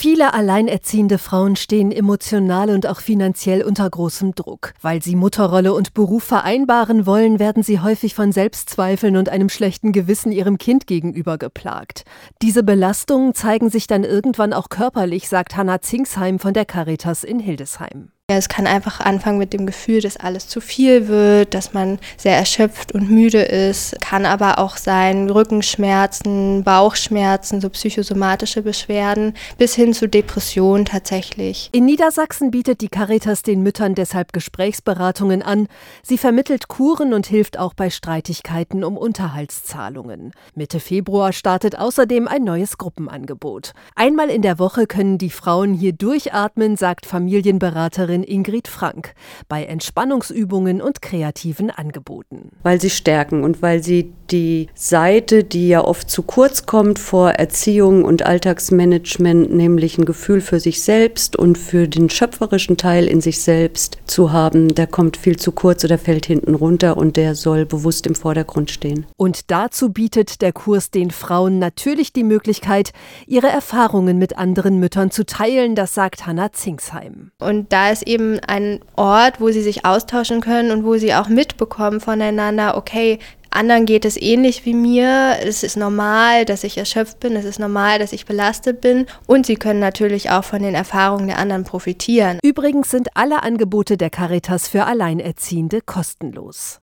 Viele alleinerziehende Frauen stehen emotional und auch finanziell unter großem Druck. Weil sie Mutterrolle und Beruf vereinbaren wollen, werden sie häufig von Selbstzweifeln und einem schlechten Gewissen ihrem Kind gegenüber geplagt. Diese Belastungen zeigen sich dann irgendwann auch körperlich, sagt Hanna Zingsheim von der Caritas in Hildesheim. Ja, es kann einfach anfangen mit dem Gefühl, dass alles zu viel wird, dass man sehr erschöpft und müde ist. Kann aber auch sein Rückenschmerzen, Bauchschmerzen, so psychosomatische Beschwerden bis hin zu Depressionen tatsächlich. In Niedersachsen bietet die Caritas den Müttern deshalb Gesprächsberatungen an. Sie vermittelt Kuren und hilft auch bei Streitigkeiten um Unterhaltszahlungen. Mitte Februar startet außerdem ein neues Gruppenangebot. Einmal in der Woche können die Frauen hier durchatmen, sagt Familienberaterin Trainerin Ingrid Frank bei Entspannungsübungen und kreativen Angeboten. Weil sie stärken und weil sie die Seite, die ja oft zu kurz kommt vor Erziehung und Alltagsmanagement, nämlich ein Gefühl für sich selbst und für den schöpferischen Teil in sich selbst zu haben, der kommt viel zu kurz oder fällt hinten runter und der soll bewusst im Vordergrund stehen. Und dazu bietet der Kurs den Frauen natürlich die Möglichkeit, ihre Erfahrungen mit anderen Müttern zu teilen, das sagt Hanna Zingsheim. Und da ist eben ein Ort, wo sie sich austauschen können und wo sie auch mitbekommen voneinander, okay, anderen geht es ähnlich wie mir. Es ist normal, dass ich erschöpft bin. Es ist normal, dass ich belastet bin. Und sie können natürlich auch von den Erfahrungen der anderen profitieren. Übrigens sind alle Angebote der Caritas für Alleinerziehende kostenlos.